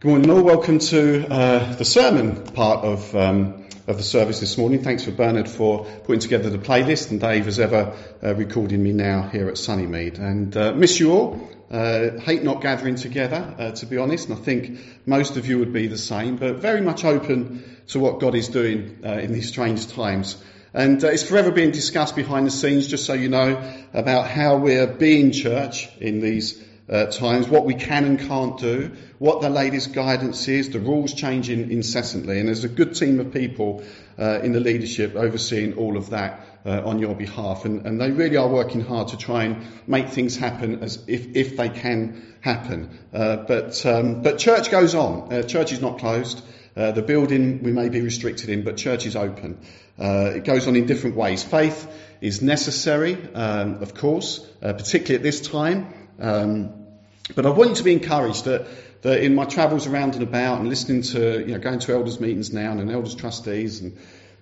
Good morning, all. Welcome to uh, the sermon part of um, of the service this morning. Thanks for Bernard for putting together the playlist, and Dave as ever uh, recording me now here at Sunnymede. And uh, miss you all. Uh, hate not gathering together, uh, to be honest. And I think most of you would be the same, but very much open to what God is doing uh, in these strange times. And it's forever being discussed behind the scenes, just so you know, about how we're being church in these uh, times, what we can and can't do, what the latest guidance is, the rules changing incessantly, and there's a good team of people uh, in the leadership overseeing all of that uh, on your behalf, and, and, they really are working hard to try and make things happen as if, if they can happen. Uh, but um, but church goes on. Uh, church is not closed. Uh, the building we may be restricted in, but church is open. it goes on in different ways. Faith is necessary, um, of course, particularly at this time. Um, but I want you to be encouraged that, that in my travels around and about and listening to, you know, going to elders meetings now and elders trustees and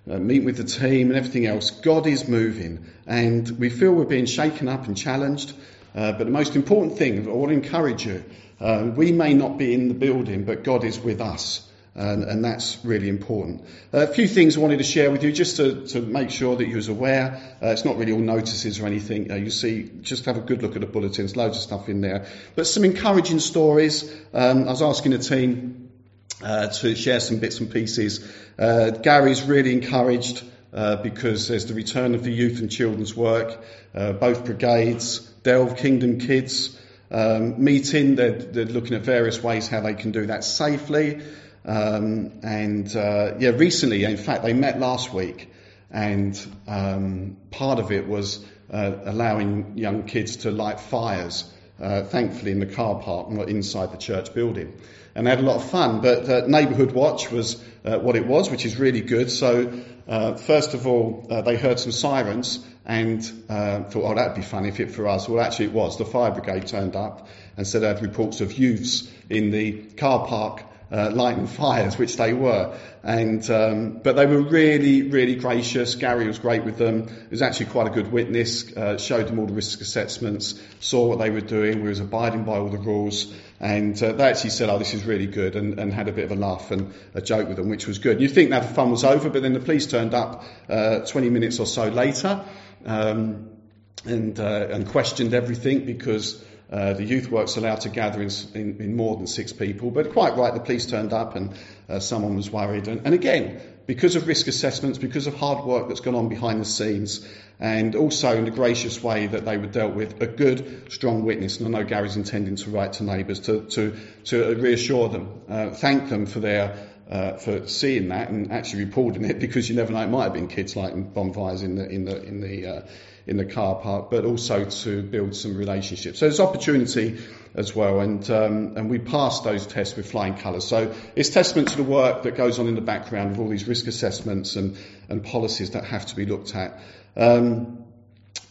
uh, meeting with the team and everything else, God is moving and we feel we're being shaken up and challenged. Uh, but the most important thing, I want to encourage you, uh, we may not be in the building, but God is with us and, and that's really important. A few things I wanted to share with you just to, to make sure that you was aware. Uh, it's not really all notices or anything. Uh, you see, just have a good look at the bulletins, loads of stuff in there. But some encouraging stories. Um, I was asking the team uh, to share some bits and pieces. Uh, Gary's really encouraged uh, because there's the return of the youth and children's work, both brigades, Delve Kingdom Kids, um, meeting. They're, they're, looking at various ways how they can do that safely. Um, and uh, yeah, recently, in fact, they met last week, and um, part of it was uh, allowing young kids to light fires. Uh, thankfully, in the car park, not inside the church building, and they had a lot of fun. But uh, neighbourhood watch was uh, what it was, which is really good. So, uh, first of all, they heard some sirens and thought, "Oh, that'd be fun if it for us." Well, actually, it was. The fire brigade turned up and said they had reports of youths in the car park uh, lighting fires, which they were. And um, but they were really, really gracious. Gary was great with them. He was actually quite a good witness. Uh, showed them all the risk assessments, saw what they were doing. We was abiding by all the rules, and uh, they actually said, "Oh, this is really good," and, and, had a bit of a laugh and a joke with them, which was good. You think that the fun was over, but then the police turned up uh, 20 minutes or so later. Um, and, uh, and questioned everything because uh, the youth works allowed to gather in, in, in, more than six people, but quite right, the police turned up and uh, someone was worried. And, and, again, because of risk assessments, because of hard work that's gone on behind the scenes, and also in the gracious way that they were dealt with, a good, strong witness. And I know Gary's intending to write to neighbours to, to, to reassure them, uh, thank them for their uh, for seeing that and actually reporting it because you never know it might have been kids lighting bonfires in the in the in the uh, in the car park, but also to build some relationships. So there's opportunity as well, and um, and we passed those tests with flying colours. So it's testament to the work that goes on in the background of all these risk assessments and and policies that have to be looked at. Um,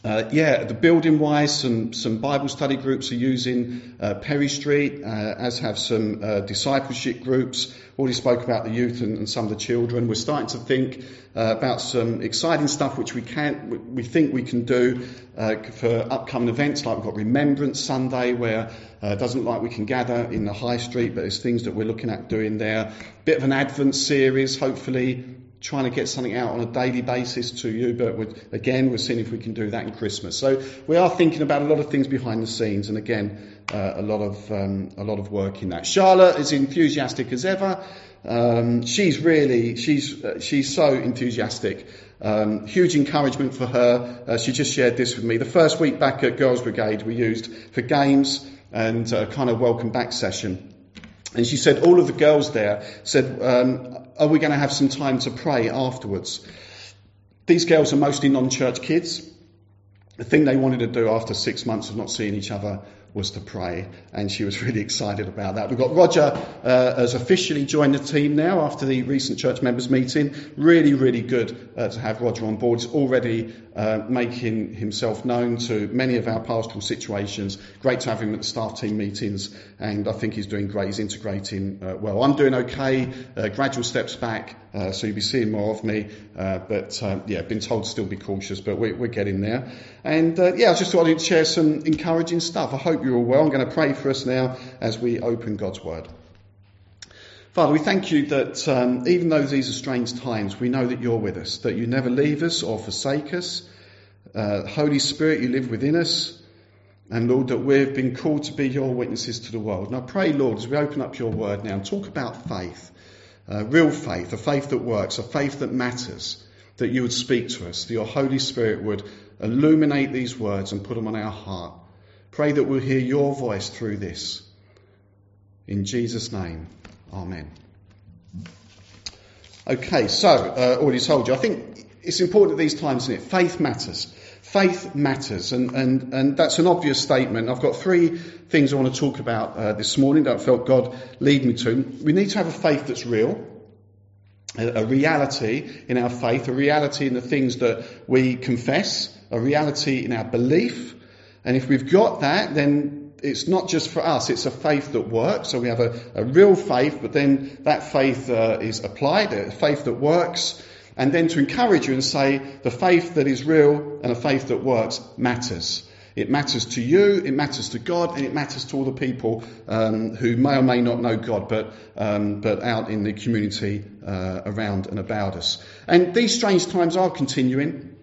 uh, yeah, the building wise, some, some Bible study groups are using uh, Perry Street, uh, as have some uh, discipleship groups. Already spoke about the youth and, and, some of the children. We're starting to think uh, about some exciting stuff which we can, we think we can do uh, for upcoming events. Like we've got Remembrance Sunday, where it doesn't look like we can gather in the high street, but there's things that we're looking at doing there. Bit of an Advent series, hopefully trying to get something out on a daily basis to you, but we're, again, we're seeing if we can do that in Christmas. So we are thinking about a lot of things behind the scenes, and again, uh, a lot of um, a lot of work in that. Charlotte is enthusiastic as ever. Um, she's really she's uh, she's so enthusiastic. Um, huge encouragement for her. Uh, she just shared this with me. The first week back at Girls Brigade, we used for games and a kind of welcome back session. And she said all of the girls there said, um, are we going to have some time to pray afterwards? These girls are mostly non-church kids. The thing they wanted to do after six months of not seeing each other was to pray, and she was really excited about that. We've got Roger uh, has officially joined the team now after the recent church members meeting. Really, really good uh, to have Roger on board. He's already uh, making himself known to many of our pastoral situations. Great to have him at the staff team meetings, and I think he's doing great. He's integrating uh, well. I'm doing okay. Uh, gradual steps back, uh, so you'll be seeing more of me. but yeah, been told to still be cautious, but we're, we're getting there. And yeah, I just thought I'd share some encouraging stuff. I hope you're all well. I'm going to pray for us now as we open God's Word. Father, we thank you that um, even though these are strange times, we know that you're with us, that you never leave us or forsake us. Uh, Holy Spirit, you live within us. And Lord, that we've been called to be your witnesses to the world. And I pray, Lord, as we open up your word now and talk about faith, uh, real faith, a faith that works, a faith that matters, that you would speak to us, that your Holy Spirit would illuminate these words and put them on our heart. Pray that we'll hear your voice through this. In Jesus' name. Amen. Okay, so, uh, already told you, I think it's important at these times, isn't it? Faith matters. Faith matters, and, and, and that's an obvious statement. I've got three things I want to talk about uh, this morning that I felt God lead me to. We need to have a faith that's real, a, a reality in our faith, a reality in the things that we confess, a reality in our belief. And if we've got that, then it's not just for us, it's a faith that works. So we have a, a real faith, but then that faith uh, is applied, a faith that works. And then to encourage you and say the faith that is real and a faith that works matters. It matters to you, it matters to God, and it matters to all the people um, who may or may not know God, but um, but out in the community uh, around and about us. And these strange times are continuing.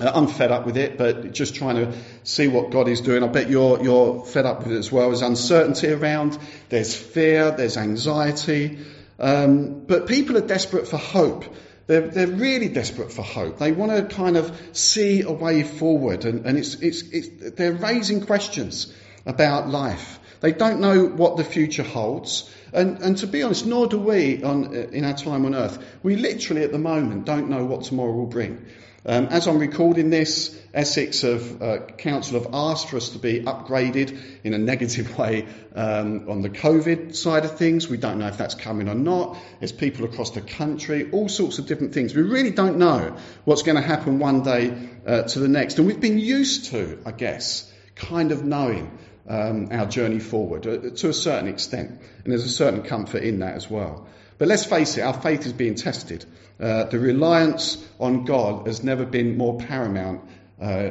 Uh, I'm fed up with it, but just trying to see what God is doing. I bet you're, you're fed up with it as well. There's uncertainty around, there's fear, there's anxiety. Um, but people are desperate for hope. They're, they're really desperate for hope. They want to kind of see a way forward, and, and it's, it's, it's, they're raising questions about life. They don't know what the future holds. And, and to be honest, nor do we on, in our time on earth. We literally at the moment don't know what tomorrow will bring. Um, as I'm recording this, Essex have, uh, Council have asked for us to be upgraded in a negative way um, on the COVID side of things. We don't know if that's coming or not. There's people across the country, all sorts of different things. We really don't know what's going to happen one day uh, to the next. And we've been used to, I guess, kind of knowing um, our journey forward uh, to a certain extent. And there's a certain comfort in that as well. But let's face it, our faith is being tested. Uh, the reliance on God has never been more paramount uh,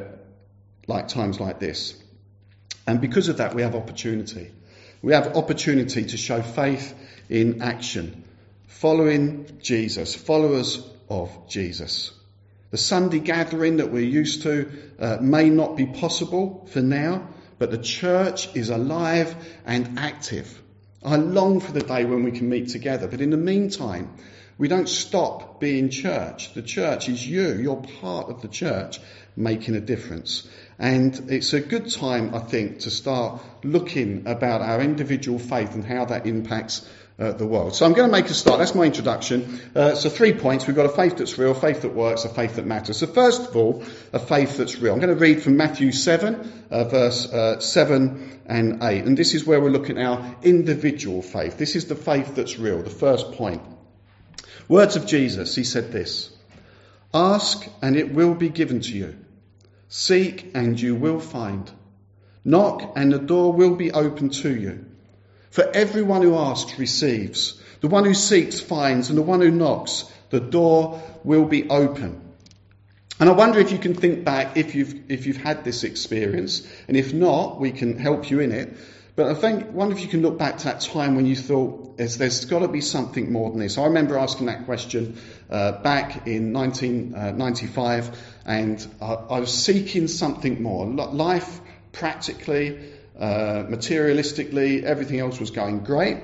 like times like this. And because of that, we have opportunity. We have opportunity to show faith in action, following Jesus, followers of Jesus. The Sunday gathering that we're used to uh, may not be possible for now, but the church is alive and active. I long for the day when we can meet together, but in the meantime, we don't stop being church. The church is you. You're part of the church making a difference. And it's a good time, I think, to start looking about our individual faith and how that impacts uh, the world. So I'm going to make a start. That's my introduction. Uh, so three points. We've got a faith that's real, a faith that works, a faith that matters. So first of all, a faith that's real. I'm going to read from Matthew 7, uh, verse uh, 7 and 8. And this is where we're looking at our individual faith. This is the faith that's real, the first point. Words of Jesus, he said this Ask and it will be given to you. Seek and you will find. Knock and the door will be opened to you. For everyone who asks receives. The one who seeks finds, and the one who knocks, the door will be open. And I wonder if you can think back if you've, if you've had this experience, and if not, we can help you in it. But I think, wonder if you can look back to that time when you thought there's, there's got to be something more than this. I remember asking that question uh, back in 1995, uh, and I, I, was seeking something more. Life, practically, uh, materialistically, everything else was going great.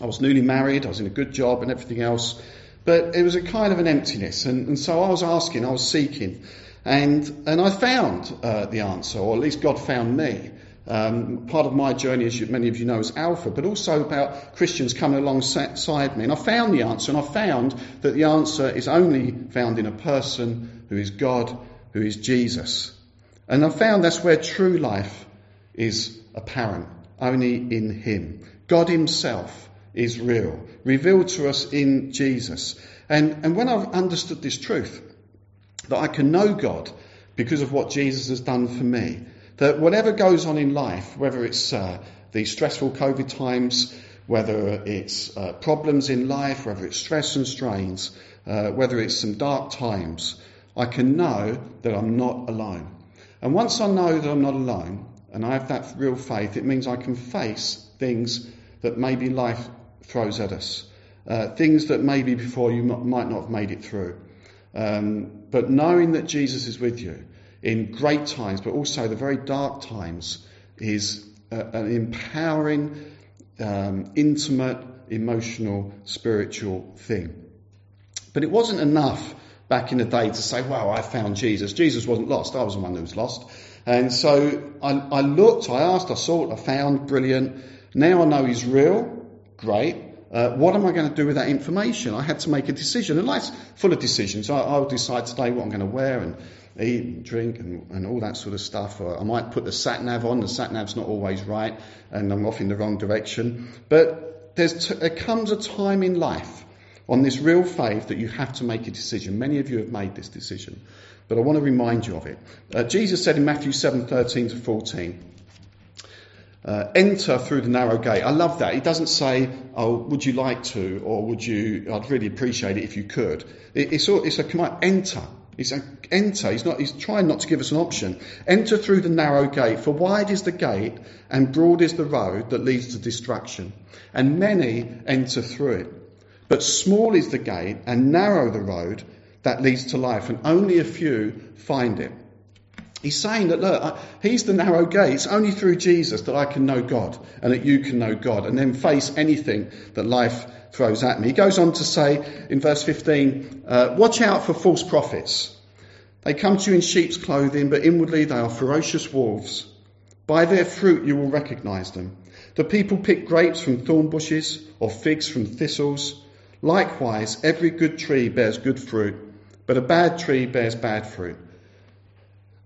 I was newly married, I was in a good job, and everything else. But it was a kind of an emptiness, and, and so I was asking, I was seeking, and and I found uh, the answer, or at least God found me. Um, part of my journey, as you, many of you know, is Alpha, but also about Christians coming alongside me. And I found the answer, and I found that the answer is only found in a person who is God, who is Jesus. And I found that's where true life is apparent, only in Him. God Himself is real, revealed to us in Jesus. And, and when I've understood this truth, that I can know God because of what Jesus has done for me, that whatever goes on in life, whether it's uh, these stressful COVID times, whether it's uh, problems in life, whether it's stress and strains, uh, whether it's some dark times, I can know that I'm not alone. And once I know that I'm not alone, and I have that real faith, it means I can face things that maybe life throws at us. Uh, things that maybe before you might not have made it through. Um, but knowing that Jesus is with you in great times, but also the very dark times, is an empowering, um, intimate, emotional, spiritual thing. But it wasn't enough back in the day to say, wow, I found Jesus. Jesus wasn't lost. I was the one who was lost. And so I, I looked, I asked, I sought, I found, brilliant. Now I know he's real. Great. Uh, what am I going to do with that information? I had to make a decision, and life's full of decisions. I, will decide today what I'm going to wear and eat and drink and, and all that sort of stuff. Or I might put the sat nav on. The sat nav's not always right, and I'm off in the wrong direction. But there's t- there comes a time in life on this real faith that you have to make a decision. Many of you have made this decision, but I want to remind you of it. Uh, Jesus said in Matthew 7:13 to 14. Uh, enter through the narrow gate. I love that. He doesn't say, "Oh, would you like to?" or "Would you?" I'd really appreciate it if you could. It, it's, a, it's a command. Enter. He's a, enter. He's not. He's trying not to give us an option. Enter through the narrow gate. For wide is the gate, and broad is the road that leads to destruction, and many enter through it. But small is the gate, and narrow the road that leads to life, and only a few find it. He's saying that, look, he's the narrow gate. It's only through Jesus that I can know God and that you can know God and then face anything that life throws at me. He goes on to say in verse 15, uh, watch out for false prophets. They come to you in sheep's clothing, but inwardly they are ferocious wolves. By their fruit you will recognize them. The people pick grapes from thorn bushes or figs from thistles. Likewise, every good tree bears good fruit, but a bad tree bears bad fruit.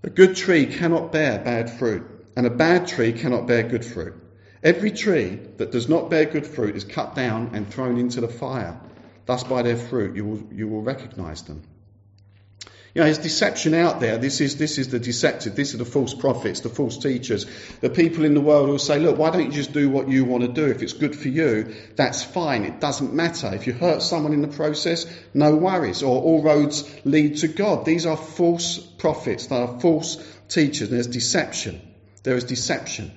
A good tree cannot bear bad fruit, and a bad tree cannot bear good fruit. Every tree that does not bear good fruit is cut down and thrown into the fire. Thus, by their fruit, you will, you will recognize them. Know, there's deception out there. This is, this is the deceptive. This are the false prophets, the false teachers. The people in the world will say, look, why don't you just do what you want to do? If it's good for you, that's fine. It doesn't matter. If you hurt someone in the process, no worries. Or all roads lead to God. These are false prophets. They are false teachers. There's deception. There is deception.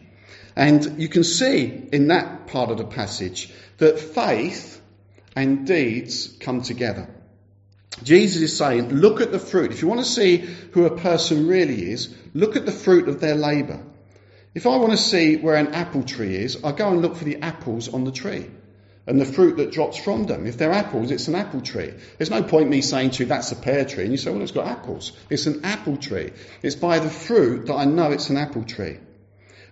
And you can see in that part of the passage that faith and deeds come together. Jesus is saying, look at the fruit. If you want to see who a person really is, look at the fruit of their labour. If I want to see where an apple tree is, I go and look for the apples on the tree and the fruit that drops from them. If they're apples, it's an apple tree. There's no point me saying to you, that's a pear tree. And you say, well, it's got apples. It's an apple tree. It's by the fruit that I know it's an apple tree.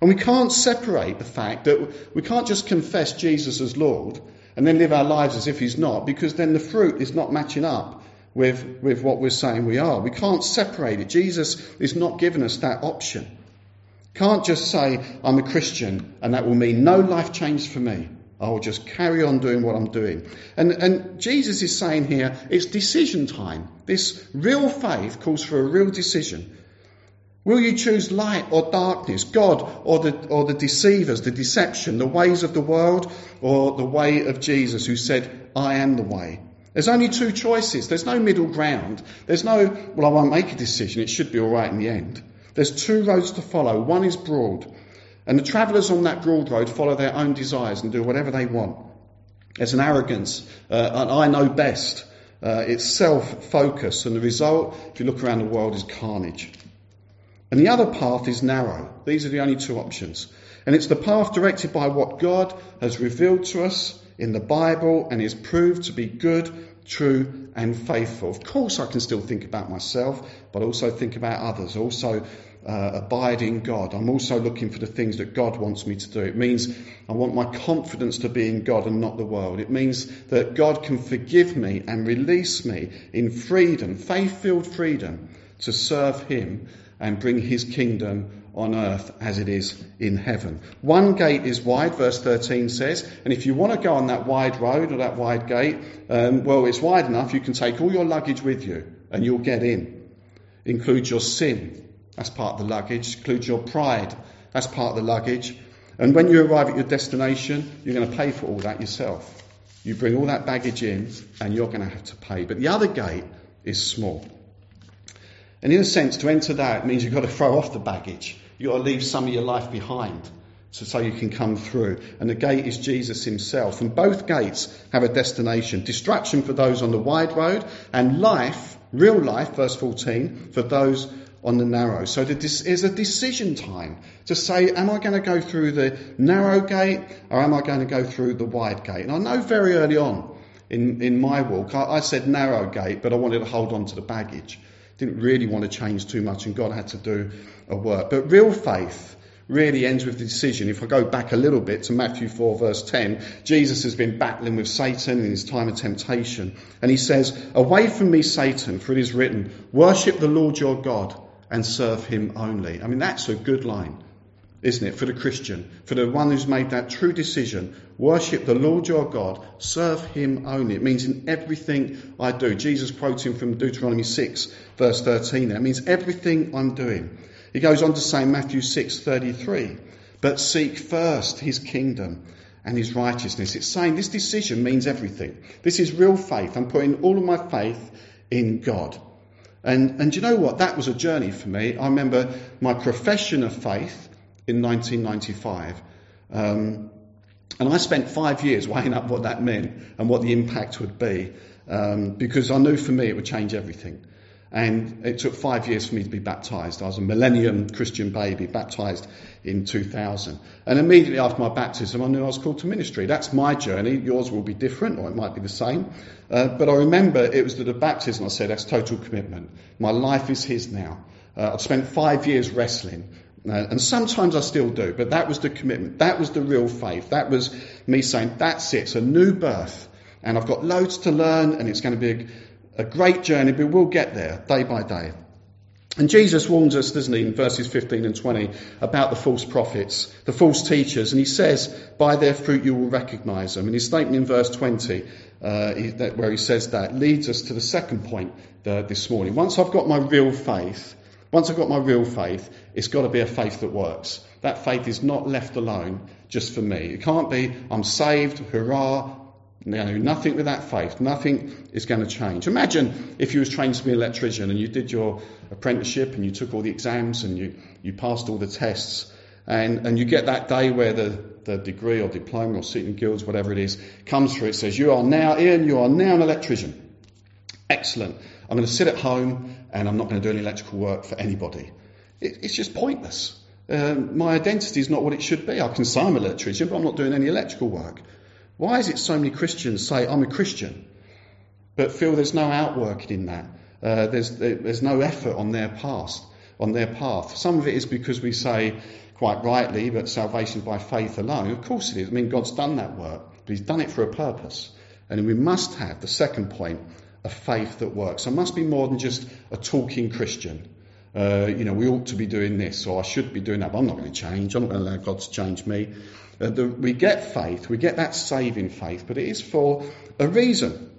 And we can't separate the fact that we can't just confess Jesus as Lord and then live our lives as if he's not, because then the fruit is not matching up with, with what we're saying we are. We can't separate it. Jesus is not giving us that option. Can't just say, I'm a Christian, and that will mean no life change for me. I will just carry on doing what I'm doing. And, and Jesus is saying here, it's decision time. This real faith calls for a real decision. Will you choose light or darkness, God or the, or the deceivers, the deception, the ways of the world, or the way of Jesus who said, I am the way? There's only two choices. There's no middle ground. There's no, well, I won't make a decision. It should be all right in the end. There's two roads to follow. One is broad. And the travellers on that broad road follow their own desires and do whatever they want. There's an arrogance, uh, and I know best. Uh, it's self focus, and the result, if you look around the world, is carnage. And the other path is narrow. These are the only two options. And it's the path directed by what God has revealed to us in the Bible and is proved to be good, true, and faithful. Of course, I can still think about myself, but also think about others. Also, uh, abide in God. I'm also looking for the things that God wants me to do. It means I want my confidence to be in God and not the world. It means that God can forgive me and release me in freedom, faith filled freedom, to serve Him and bring His kingdom on earth as it is in heaven. One gate is wide, verse 13 says, and if you want to go on that wide road or that wide gate, um, well, it's wide enough, you can take all your luggage with you and you'll get in. Include your sin, that's part of the luggage. Include your pride, that's part of the luggage. And when you arrive at your destination, you're going to pay for all that yourself. You bring all that baggage in and you're going to have to pay. But the other gate is small. And in a sense, to enter that means you've got to throw off the baggage. You've got to leave some of your life behind. so, so you can come through. And the gate is Jesus himself. And both gates have a destination. Destruction for those on the wide road and life, real life, verse 14, for those on the narrow. So there's a decision time to say, am I going to go through the narrow gate or am I going to go through the wide gate? And I know very early on in, in my walk, I, I said narrow gate, but I wanted to hold on to the baggage. Didn't really want to change too much and God had to do a work. But real faith really ends with the decision. If I go back a little bit to Matthew 4 verse 10, Jesus has been battling with Satan in his time of temptation. And he says, away from me, Satan, for it is written, worship the Lord your God and serve him only. I mean, that's a good line, isn't it, for the Christian, for the one who's made that true decision. Worship the Lord your God, serve him only. It means in everything I do. Jesus quoting from Deuteronomy 6, verse 13 That means everything I'm doing. He goes on to say in Matthew 6, 33, but seek first his kingdom and his righteousness. It's saying this decision means everything. This is real faith. I'm putting all of my faith in God. And, and you know what? That was a journey for me. I remember my profession of faith in 1995. Um, and I spent five years weighing up what that meant and what the impact would be um, because I knew for me it would change everything. And it took five years for me to be baptized. I was a millennium Christian baby, baptized in 2000. And immediately after my baptism, I knew I was called to ministry. That's my journey. Yours will be different, or it might be the same. Uh, but I remember it was at the baptism I said, that's total commitment. My life is His now. Uh, I've spent five years wrestling. And sometimes I still do, but that was the commitment. That was the real faith. That was me saying, that's it. It's a new birth. And I've got loads to learn, and it's going to be a, a great journey, but we'll get there day by day. And Jesus warns us, doesn't he, in verses 15 and 20, about the false prophets, the false teachers. And he says, by their fruit you will recognize them. And his statement in verse 20, uh, where he says that, leads us to the second point uh, this morning. Once I've got my real faith, once I've got my real faith, it's got to be a faith that works. That faith is not left alone just for me. It can't be, I'm saved, hurrah, no, nothing with that faith. Nothing is going to change. Imagine if you was trained to be an electrician and you did your apprenticeship and you took all the exams and you, you passed all the tests and, and you get that day where the, the degree or diploma or City and Guilds, whatever it is, comes through. It says, you are now, Ian, you are now an electrician. Excellent. I'm going to sit at home and I'm not going to do any electrical work for anybody. It, it's just pointless. Um, my identity is not what it should be. I can say I'm an electrician, but I'm not doing any electrical work. Why is it so many Christians say, I'm a Christian, but feel there's no outworking in that? Uh, there's, there's no effort on their past, on their path. Some of it is because we say, quite rightly, but salvation by faith alone. Of course it is. I mean, God's done that work, but He's done it for a purpose. And we must have the second point, a faith that works. I must be more than just a talking Christian. Uh, you know, we ought to be doing this, or I should be doing that, but I'm not going to change. I'm not going to allow God to change me. Uh, the, we get faith, we get that saving faith, but it is for a reason.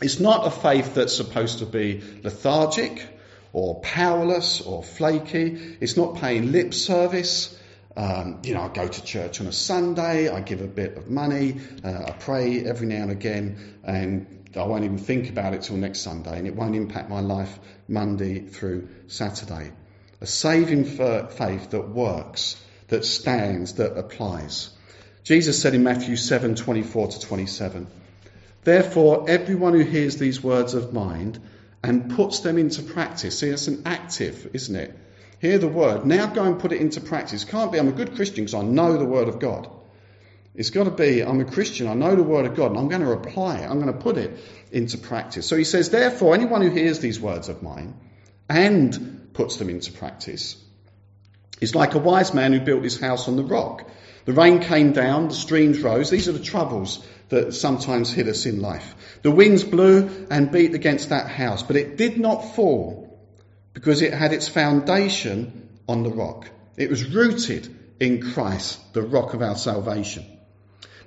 It's not a faith that's supposed to be lethargic or powerless or flaky. It's not paying lip service. Um, you know, I go to church on a Sunday, I give a bit of money, uh, I pray every now and again, and I won't even think about it till next Sunday, and it won't impact my life Monday through Saturday. A saving faith that works that stands, that applies. Jesus said in Matthew 7 24 to 27, Therefore, everyone who hears these words of mine and puts them into practice, see, it's an active, isn't it? Hear the word, now go and put it into practice. Can't be, I'm a good Christian because I know the word of God. It's got to be, I'm a Christian, I know the word of God, and I'm going to apply it, I'm going to put it into practice. So he says, therefore, anyone who hears these words of mine and puts them into practice is like a wise man who built his house on the rock. The rain came down, the streams rose. These are the troubles that sometimes hit us in life. The winds blew and beat against that house, but it did not fall because it had its foundation on the rock. It was rooted in Christ, the rock of our salvation.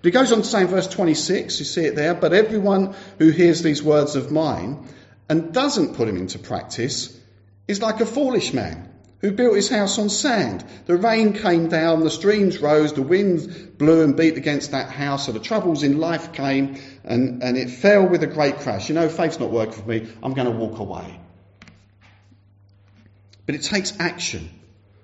But he goes on to say in verse 26, you see it there, but everyone who hears these words of mine and doesn't put them into practice is like a foolish man who built his house on sand. The rain came down, the streams rose, the winds blew and beat against that house, so the troubles in life came, and, and it fell with a great crash. You know, faith's not working for me, I'm going to walk away. But it takes action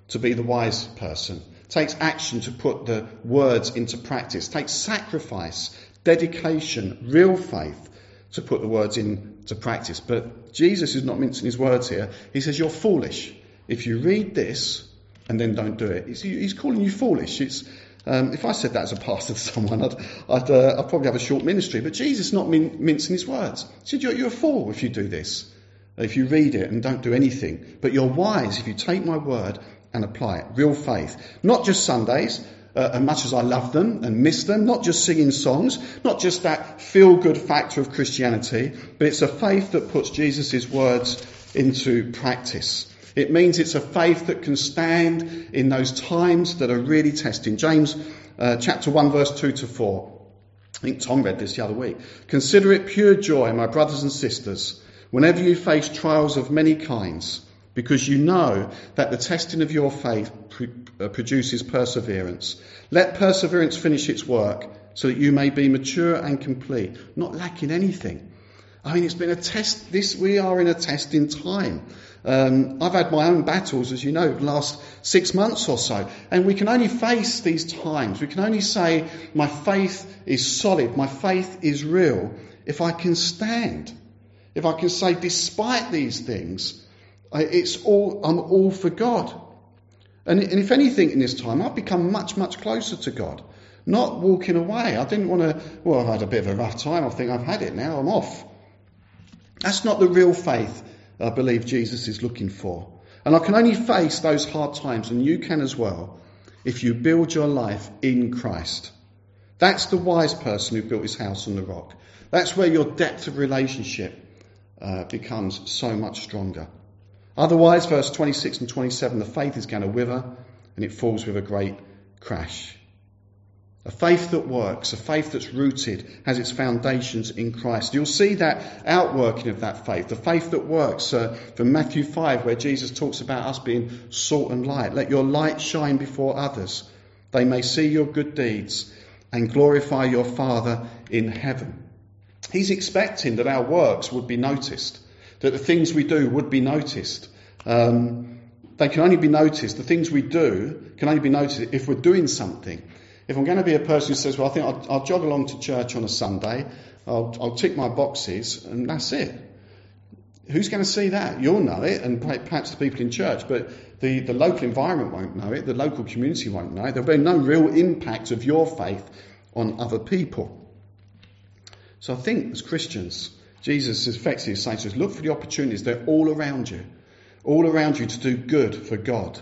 to be the wise person. Takes action to put the words into practice, takes sacrifice, dedication, real faith to put the words into practice. But Jesus is not mincing his words here. He says, You're foolish. If you read this and then don't do it, he's calling you foolish. It's, um, if I said that as a pastor to someone, I'd, I'd, uh, I'd probably have a short ministry. But Jesus is not min- mincing his words. He said, you're, you're a fool if you do this, if you read it and don't do anything. But you're wise if you take my word and apply it. Real faith. Not just Sundays, uh, as much as I love them and miss them, not just singing songs, not just that feel good factor of Christianity, but it's a faith that puts Jesus' words into practice. It means it's a faith that can stand in those times that are really testing. James uh, chapter 1 verse 2 to 4. I think Tom read this the other week. Consider it pure joy, my brothers and sisters, whenever you face trials of many kinds, because you know that the testing of your faith uh, produces perseverance. Let perseverance finish its work so that you may be mature and complete, not lacking anything. I mean, it's been a test. This, we are in a testing time. Um, I've had my own battles, as you know, the last six months or so. And we can only face these times. We can only say, my faith is solid. My faith is real. If I can stand. If I can say, despite these things, it's all, I'm all for God. And, and if anything in this time, I've become much, much closer to God. Not walking away. I didn't want to, well, I've had a bit of a rough time. I think I've had it now. I'm off. That's not the real faith I believe Jesus is looking for. And I can only face those hard times, and you can as well, if you build your life in Christ. That's the wise person who built his house on the rock. That's where your depth of relationship uh, becomes so much stronger. Otherwise, verse 26 and 27, the faith is going to wither and it falls with a great crash. A faith that works, a faith that's rooted, has its foundations in Christ. You'll see that outworking of that faith, the faith that works uh, from Matthew 5, where Jesus talks about us being salt and light. Let your light shine before others. They may see your good deeds and glorify your Father in heaven. He's expecting that our works would be noticed, that the things we do would be noticed. Um, they can only be noticed, the things we do can only be noticed if we're doing something. If I'm going to be a person who says, well, I think I'll, I'll jog along to church on a Sunday, I'll, I'll tick my boxes, and that's it. Who's going to see that? You'll know it, and perhaps the people in church, but the, the local environment won't know it, the local community won't know it. There'll be no real impact of your faith on other people. So I think as Christians, Jesus effectively is saying to us, look for the opportunities, they're all around you. All around you to do good for God.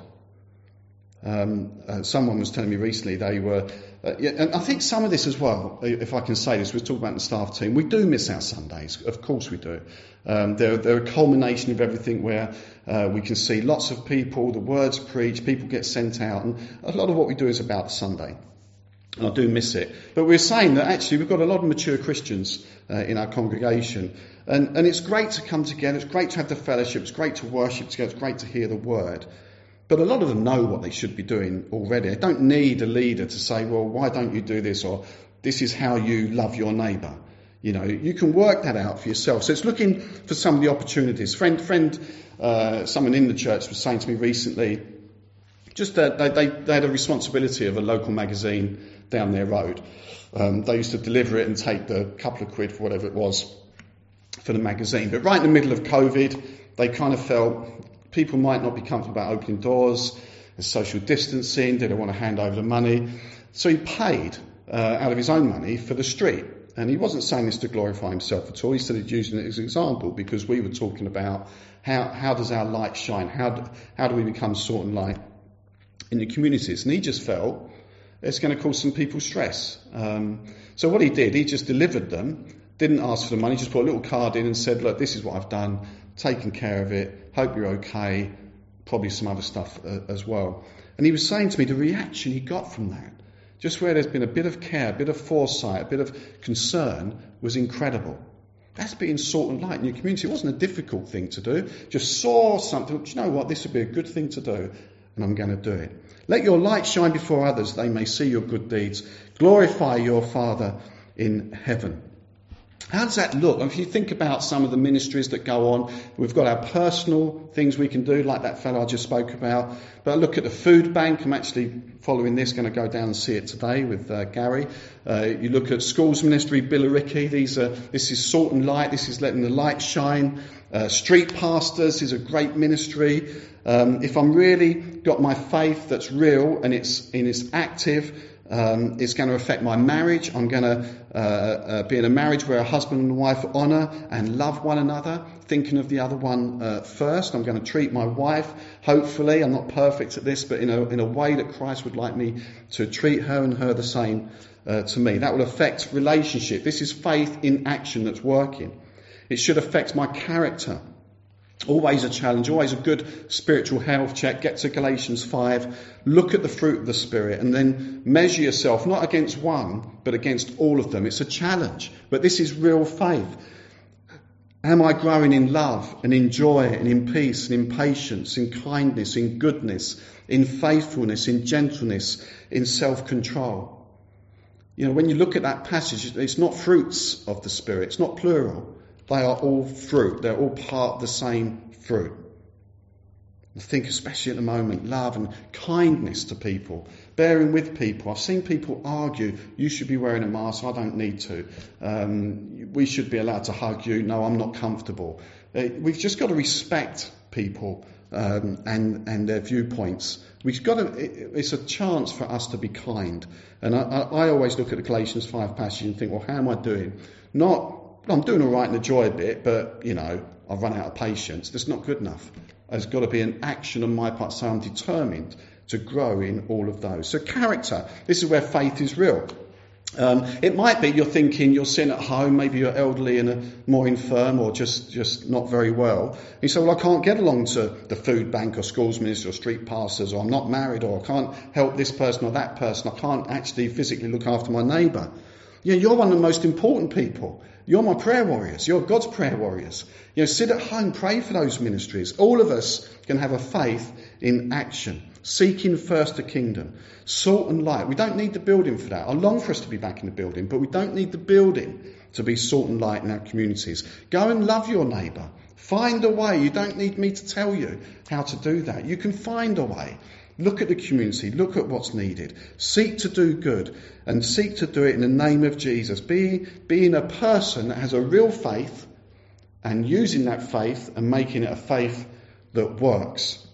Um, uh, someone was telling me recently they were, uh, yeah, and I think some of this as well, if I can say this, we talk about the staff team. We do miss our Sundays, of course we do. Um, they're, they're, a culmination of everything where uh, we can see lots of people, the words preached, people get sent out, and a lot of what we do is about Sunday. And I do miss it. But we're saying that actually we've got a lot of mature Christians uh, in our congregation. And, and it's great to come together, it's great to have the fellowship, it's great to worship together, it's great to hear the word. But a lot of them know what they should be doing already. They don't need a leader to say, well, why don't you do this? Or this is how you love your neighbour. You know, you can work that out for yourself. So it's looking for some of the opportunities. Friend, friend, uh, someone in the church was saying to me recently, just that they, they, they, had a responsibility of a local magazine down their road. Um, they used to deliver it and take the couple of quid for whatever it was for the magazine. But right in the middle of COVID, they kind of felt People might not be comfortable about opening doors, there's social distancing, they don't want to hand over the money. So he paid uh, out of his own money for the street. And he wasn't saying this to glorify himself at all. He started using it as an example because we were talking about how, how does our light shine? How do, how do we become salt and light in the communities? And he just felt it's going to cause some people stress. Um, so what he did, he just delivered them, didn't ask for the money, just put a little card in and said, look, this is what I've done taken care of it, hope you're okay, probably some other stuff uh, as well. And he was saying to me the reaction he got from that, just where there's been a bit of care, a bit of foresight, a bit of concern, was incredible. That's being salt and light in your community. It wasn't a difficult thing to do. Just saw something. Do you know what? This would be a good thing to do, and I'm going to do it. Let your light shine before others, they may see your good deeds. Glorify your Father in heaven. How does that look? If you think about some of the ministries that go on, we've got our personal things we can do, like that fellow I just spoke about. But look at the food bank. I'm actually following this, going to go down and see it today with uh, Gary. Uh, you look at schools ministry, Billericay. These are, this is salt and light. This is letting the light shine. Uh, street pastors is a great ministry. Um, if I'm really got my faith that's real and it's, and it's active, um, it's going to affect my marriage. I'm going to uh, uh, be in a marriage where a husband and wife honour and love one another, thinking of the other one uh, first. I'm going to treat my wife, hopefully, I'm not perfect at this, but in a, in a way that Christ would like me to treat her and her the same uh, to me. That will affect relationship. This is faith in action that's working. It should affect my character. Always a challenge, always a good spiritual health check. Get to Galatians 5, look at the fruit of the Spirit, and then measure yourself not against one, but against all of them. It's a challenge, but this is real faith. Am I growing in love and in joy and in peace and in patience, in kindness, in goodness, in faithfulness, in gentleness, in self control? You know, when you look at that passage, it's not fruits of the Spirit, it's not plural. They are all fruit. They're all part of the same fruit. I think, especially at the moment, love and kindness to people, bearing with people. I've seen people argue, you should be wearing a mask, I don't need to. Um, we should be allowed to hug you, no, I'm not comfortable. Uh, we've just got to respect people um, and, and their viewpoints. We've got to, it, it's a chance for us to be kind. And I, I, I always look at the Galatians 5 passage and think, well, how am I doing? Not I'm doing all right in the joy bit, but, you know, I've run out of patience. That's not good enough. There's got to be an action on my part, so I'm determined to grow in all of those. So, character, this is where faith is real. Um, it might be you're thinking you're sitting at home, maybe you're elderly and more infirm or just, just not very well. You say, well, I can't get along to the food bank or schools minister or street pastors or I'm not married or I can't help this person or that person. I can't actually physically look after my neighbour. You know, you're one of the most important people. You're my prayer warriors. You're God's prayer warriors. You know, sit at home, pray for those ministries. All of us can have a faith in action, seeking first the kingdom, salt and light. We don't need the building for that. I long for us to be back in the building, but we don't need the building to be salt and light in our communities. Go and love your neighbour. Find a way. You don't need me to tell you how to do that. You can find a way. Look at the community, look at what's needed. Seek to do good and seek to do it in the name of Jesus. Be, being a person that has a real faith and using that faith and making it a faith that works.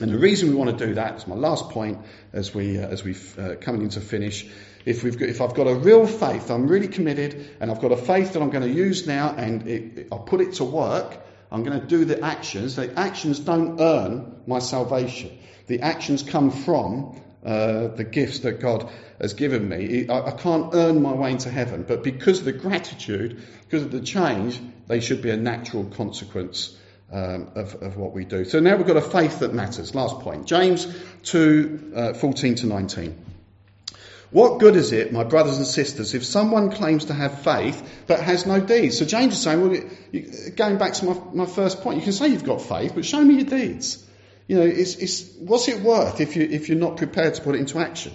And the reason we want to do that is my last point as we uh, as we uh, coming into finish. If we've got, if I've got a real faith, I'm really committed, and I've got a faith that I'm going to use now, and it, it, I'll put it to work. I'm going to do the actions. The actions don't earn my salvation. The actions come from uh, the gifts that God has given me. I, I, can't earn my way into heaven, but because of the gratitude, because of the change, they should be a natural consequence um, of, of, what we do. So now we've got a faith that matters. Last point. James 2, uh, 14 to 19. What good is it, my brothers and sisters, if someone claims to have faith but has no deeds? So James is saying, well, going back to my, my first point, you can say you've got faith, but show me your deeds. You know, it's, it's, what's it worth if, you, if you're not prepared to put it into action?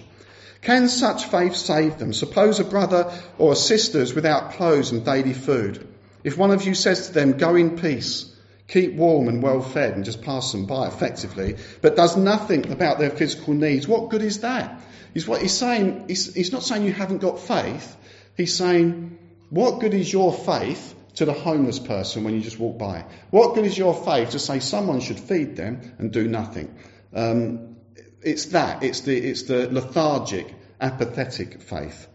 Can such faith save them? Suppose a brother or a sister is without clothes and daily food. If one of you says to them, go in peace, keep warm and well fed and just pass them by effectively, but does nothing about their physical needs, what good is that? He's what he's saying, he's, he's not saying you haven't got faith. He's saying, what good is your faith to the homeless person when you just walk by? What good is your faith to say someone should feed them and do nothing? Um, it's that. It's the, it's the lethargic, apathetic faith.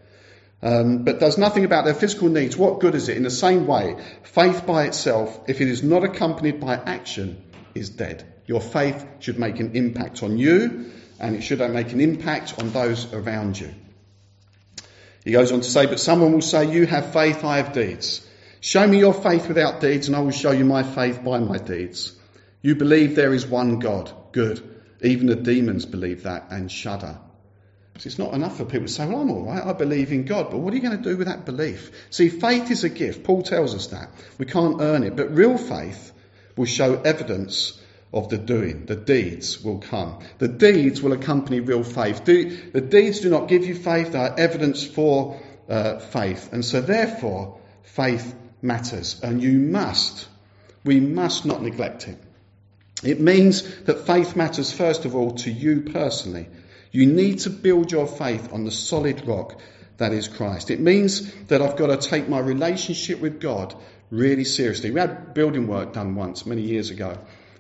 Um, but does nothing about their physical needs. What good is it? In the same way, faith by itself, if it is not accompanied by action, is dead. Your faith should make an impact on you, and it should make an impact on those around you. He goes on to say, but someone will say, you have faith, I have deeds. Show me your faith without deeds, and I will show you my faith by my deeds. You believe there is one God. Good. Even the demons believe that and shudder. So it's not enough for people to say, well, I'm all right, I believe in God, but what are you going to do with that belief? See, faith is a gift. Paul tells us that. We can't earn it, but real faith will show evidence of the doing. The deeds will come. The deeds will accompany real faith. the deeds do not give you faith, they are evidence for uh, faith. And so, therefore, Faith matters, and you must, we must not neglect it. It means that faith matters first of all to you personally. You need to build your faith on the solid rock that is Christ. It means that I've got to take my relationship with God really seriously. We had building work done once, many years ago,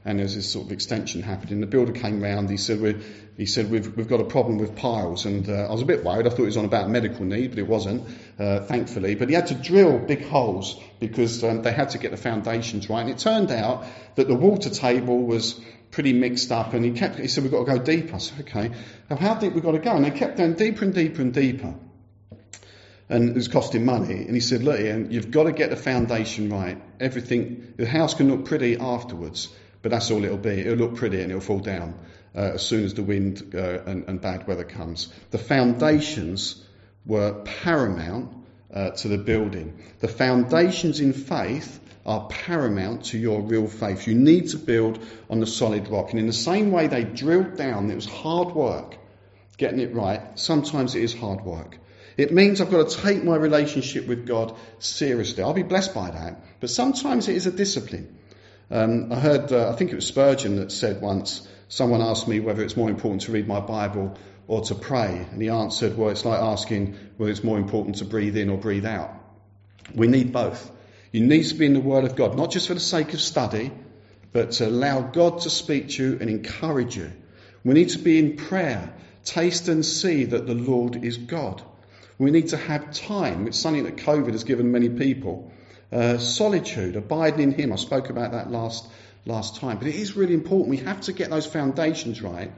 and there was this sort of extension happening. The builder came round, he said, we he said, we've, we've got a problem with piles, and uh, I was a bit worried. I thought it was on about medical need, but it wasn't, uh, thankfully. But he had to drill big holes because um, they had to get the foundations right. And it turned out that the water table was pretty mixed up, and he kept, he said, we've got to go deeper. I said, okay, now how deep we've got to go? And they kept going deeper and deeper and deeper and it was costing money. And he said, look, Ian, you've got to get the foundation right. Everything, the house can look pretty afterwards, but that's all it'll be. It'll look pretty and it'll fall down uh, as soon as the wind uh, and, and, bad weather comes. The foundations were paramount uh, to the building. The foundations in faith are paramount to your real faith. You need to build on the solid rock. And in the same way they drilled down, it was hard work getting it right. Sometimes it is hard work. It means I've got to take my relationship with God seriously. I'll be blessed by that. But sometimes it is a discipline. Um, I heard, uh, I think it was Spurgeon that said once, someone asked me whether it's more important to read my Bible or to pray. And he answered, well, it's like asking whether it's more important to breathe in or breathe out. We need both. You need to be in the Word of God, not just for the sake of study, but to allow God to speak to you and encourage you. We need to be in prayer. Taste and see that the Lord is God. We need to have time. It's something that COVID has given many people. Uh, solitude, abiding in Him. I spoke about that last last time, but it is really important. We have to get those foundations right,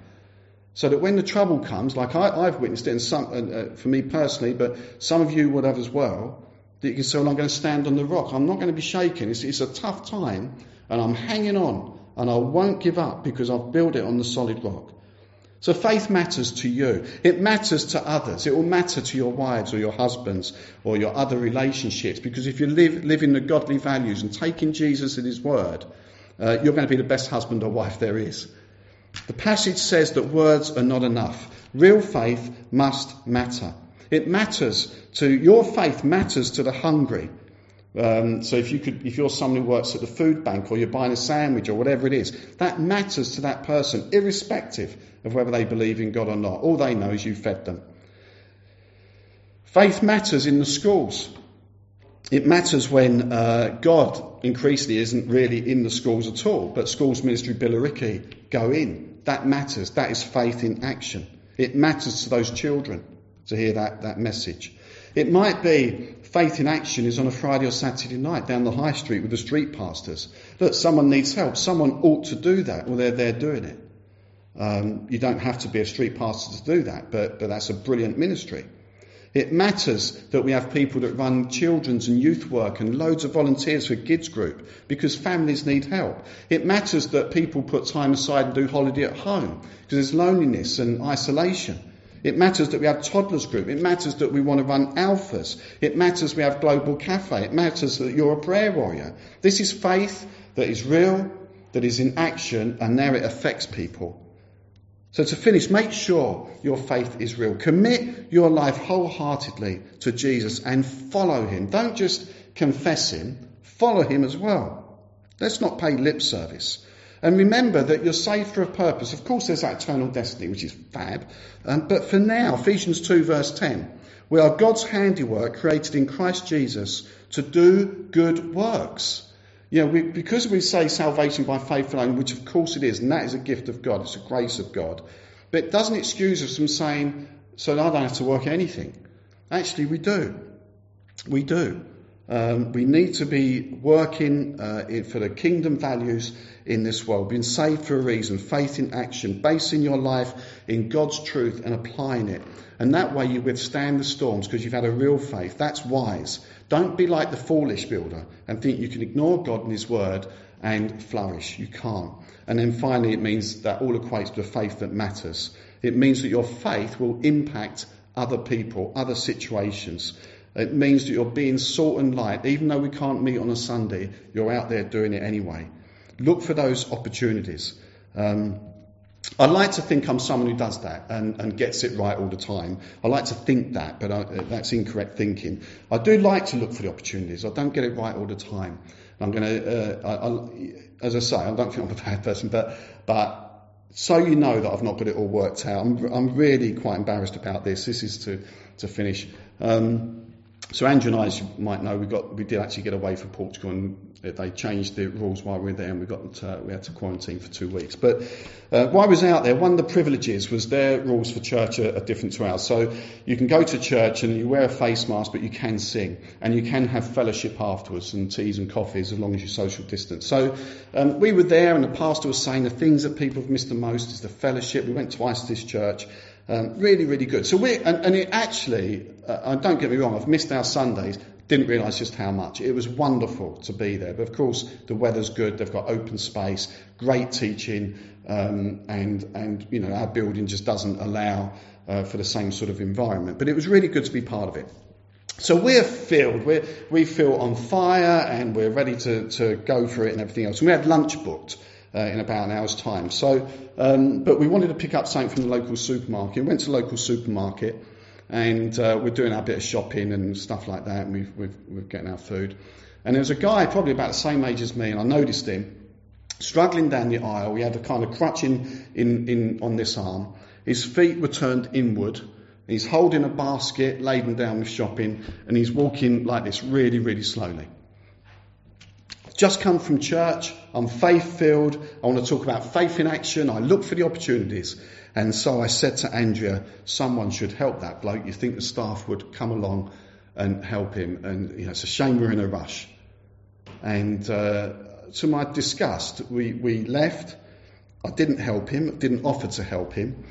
so that when the trouble comes, like I, have witnessed it, and some, uh, for me personally, but some of you would have as well, that you can say, "Well, I'm going to stand on the rock. I'm not going to be shaken. It's, it's a tough time, and I'm hanging on, and I won't give up because I've built it on the solid rock." So faith matters to you. It matters to others. It will matter to your wives or your husbands or your other relationships because if you live, live in the godly values and taking Jesus at his word, uh, you're going to be the best husband or wife there is. The passage says that words are not enough. Real faith must matter. It matters to, your faith matters to the hungry. Um, so if you could, if you're someone who works at the food bank or you're buying a sandwich or whatever it is, that matters to that person, irrespective of whether they believe in God or not. All they know is you fed them. Faith matters in the schools. It matters when uh, God increasingly isn't really in the schools at all, but schools ministry Billericay go in. That matters. That is faith in action. It matters to those children to hear that, that message. It might be faith in action is on a Friday or Saturday night down the high street with the street pastors. Look, someone needs help. Someone ought to do that. Well, they're there doing it. Um, you don't have to be a street pastor to do that, but, but that's a brilliant ministry. It matters that we have people that run children's and youth work and loads of volunteers for kids group because families need help. It matters that people put time aside and do holiday at home because there's loneliness and isolation. It matters that we have toddlers group. It matters that we want to run alphas. It matters we have global cafe. It matters that you're a prayer warrior. This is faith that is real, that is in action, and now it affects people. So to finish, make sure your faith is real. Commit your life wholeheartedly to Jesus and follow him. Don't just confess him, follow him as well. Let's not pay lip service. And remember that you're saved for a purpose. Of course, there's that eternal destiny, which is fab. Um, but for now, Ephesians 2 verse 10, we are God's handiwork created in Christ Jesus to do good works you know, we, because we say salvation by faith alone, which of course it is, and that is a gift of God, it's a grace of God, but it doesn't excuse us from saying, so I don't have to work anything. Actually, we do. We do. Um, we need to be working uh, in, for the kingdom values in this world, being saved for a reason, faith in action, basing your life in God's truth and applying it. And that way you withstand the storms because you've had a real faith. That's wise. Don't be like the foolish builder and think you can ignore God and His word and flourish. You can't. And then finally, it means that all equates to a faith that matters. It means that your faith will impact other people, other situations. It means that you're being salt and light. Even though we can't meet on a Sunday, you're out there doing it anyway. Look for those opportunities. Um, I like to think I'm someone who does that and, and gets it right all the time. I like to think that, but I, that's incorrect thinking. I do like to look for the opportunities. I don't get it right all the time. I'm going to, uh, as I say, I don't think I'm a bad person, but, but so you know that I've not got it all worked out. I'm, I'm really quite embarrassed about this. This is to, to finish. Um, so Andrew and I, as you might know, we got we did actually get away from Portugal, and they changed the rules while we were there, and we got uh, we had to quarantine for two weeks. But uh, while I was out there, one of the privileges was their rules for church are, are, different to ours. So you can go to church and you wear a face mask, but you can sing, and you can have fellowship afterwards, and teas and coffees as long as you social distance. So um, we were there, and the pastor was saying the things that people have missed the most is the fellowship. We went twice to this church. Um, really, really good. So we and, and it actually, uh, don't get me wrong, I've missed our Sundays. Didn't realise just how much. It was wonderful to be there. But of course, the weather's good. They've got open space, great teaching, um, and and you know our building just doesn't allow uh, for the same sort of environment. But it was really good to be part of it. So we're filled, we're, we feel on fire and we're ready to, to go for it and everything else. And we had lunch booked uh, in about an hour's time. So, um, but we wanted to pick up something from the local supermarket. We went to the local supermarket and uh, we're doing our bit of shopping and stuff like that, and we've, we've, we're getting our food. And there was a guy probably about the same age as me, and I noticed him struggling down the aisle. He had a kind of crutch in, in, in on this arm. His feet were turned inward. He's holding a basket laden down with shopping, and he's walking like this really, really slowly just come from church. I'm faith filled. I want to talk about faith in action. I look for the opportunities. And so I said to Andrea, someone should help that bloke. You think the staff would come along and help him. And you know, it's a shame we're in a rush. And uh, to my disgust, we, we left. I didn't help him, didn't offer to help him.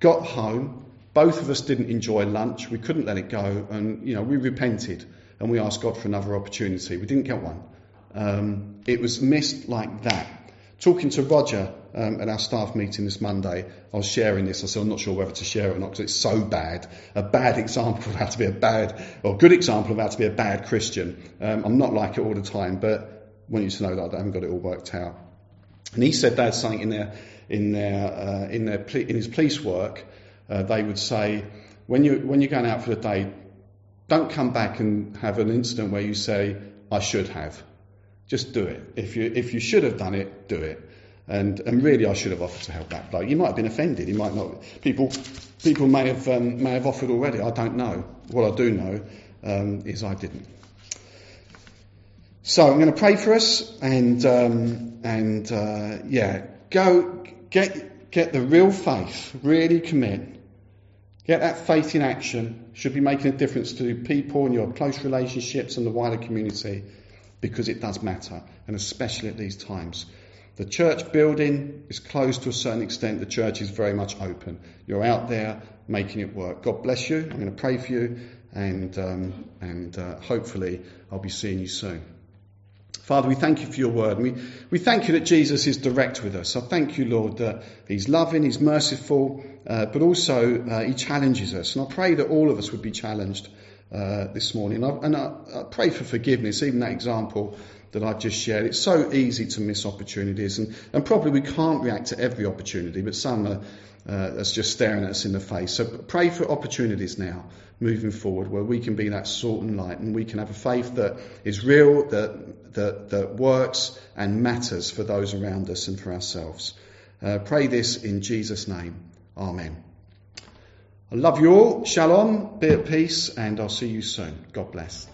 Got home. Both of us didn't enjoy lunch. We couldn't let it go. And, you know, we repented and we asked God for another opportunity. We didn't get one. Um, it was missed like that. Talking to Roger um, at our staff meeting this Monday, I was sharing this. I said, I'm not sure whether to share it or not because it's so bad. A bad example of how to be a bad, or good example of how to be a bad Christian. Um, I'm not like it all the time, but I want you to know that I haven't got it all worked out. And he said that's something in their, in their, uh, in their, in his police work, uh, they would say, when you, when you're going out for the day, don't come back and have an incident where you say, I should have. Just do it. If you if you should have done it, do it. And and really, I should have offered to help that bloke. You might have been offended. You might not. People people may have um, may have offered already. I don't know. What I do know um, is I didn't. So I'm going to pray for us, and um, and uh, yeah, go get get the real faith. Really commit. Get that faith in action. Should be making a difference to people and your close relationships and the wider community because it does matter, and especially at these times. The church building is closed to a certain extent. The church is very much open. You're out there making it work. God bless you. I'm going to pray for you, and um, and uh, hopefully I'll be seeing you soon. Father, we thank you for your word. We, we thank you that Jesus is direct with us. I thank you, Lord, that he's loving, he's merciful, uh, but also uh, he challenges us. And I pray that all of us would be challenged uh, this morning. And, I, and I, I, pray for forgiveness, even that example that I've just shared. It's so easy to miss opportunities, and, and probably we can't react to every opportunity, but some are uh, that's just staring at us in the face. So pray for opportunities now, moving forward, where we can be that salt and light, and we can have a faith that is real, that that, that works and matters for those around us and for ourselves. Uh, pray this in Jesus' name. Amen. I love you all. Shalom. Be at peace. And I'll see you soon. God bless.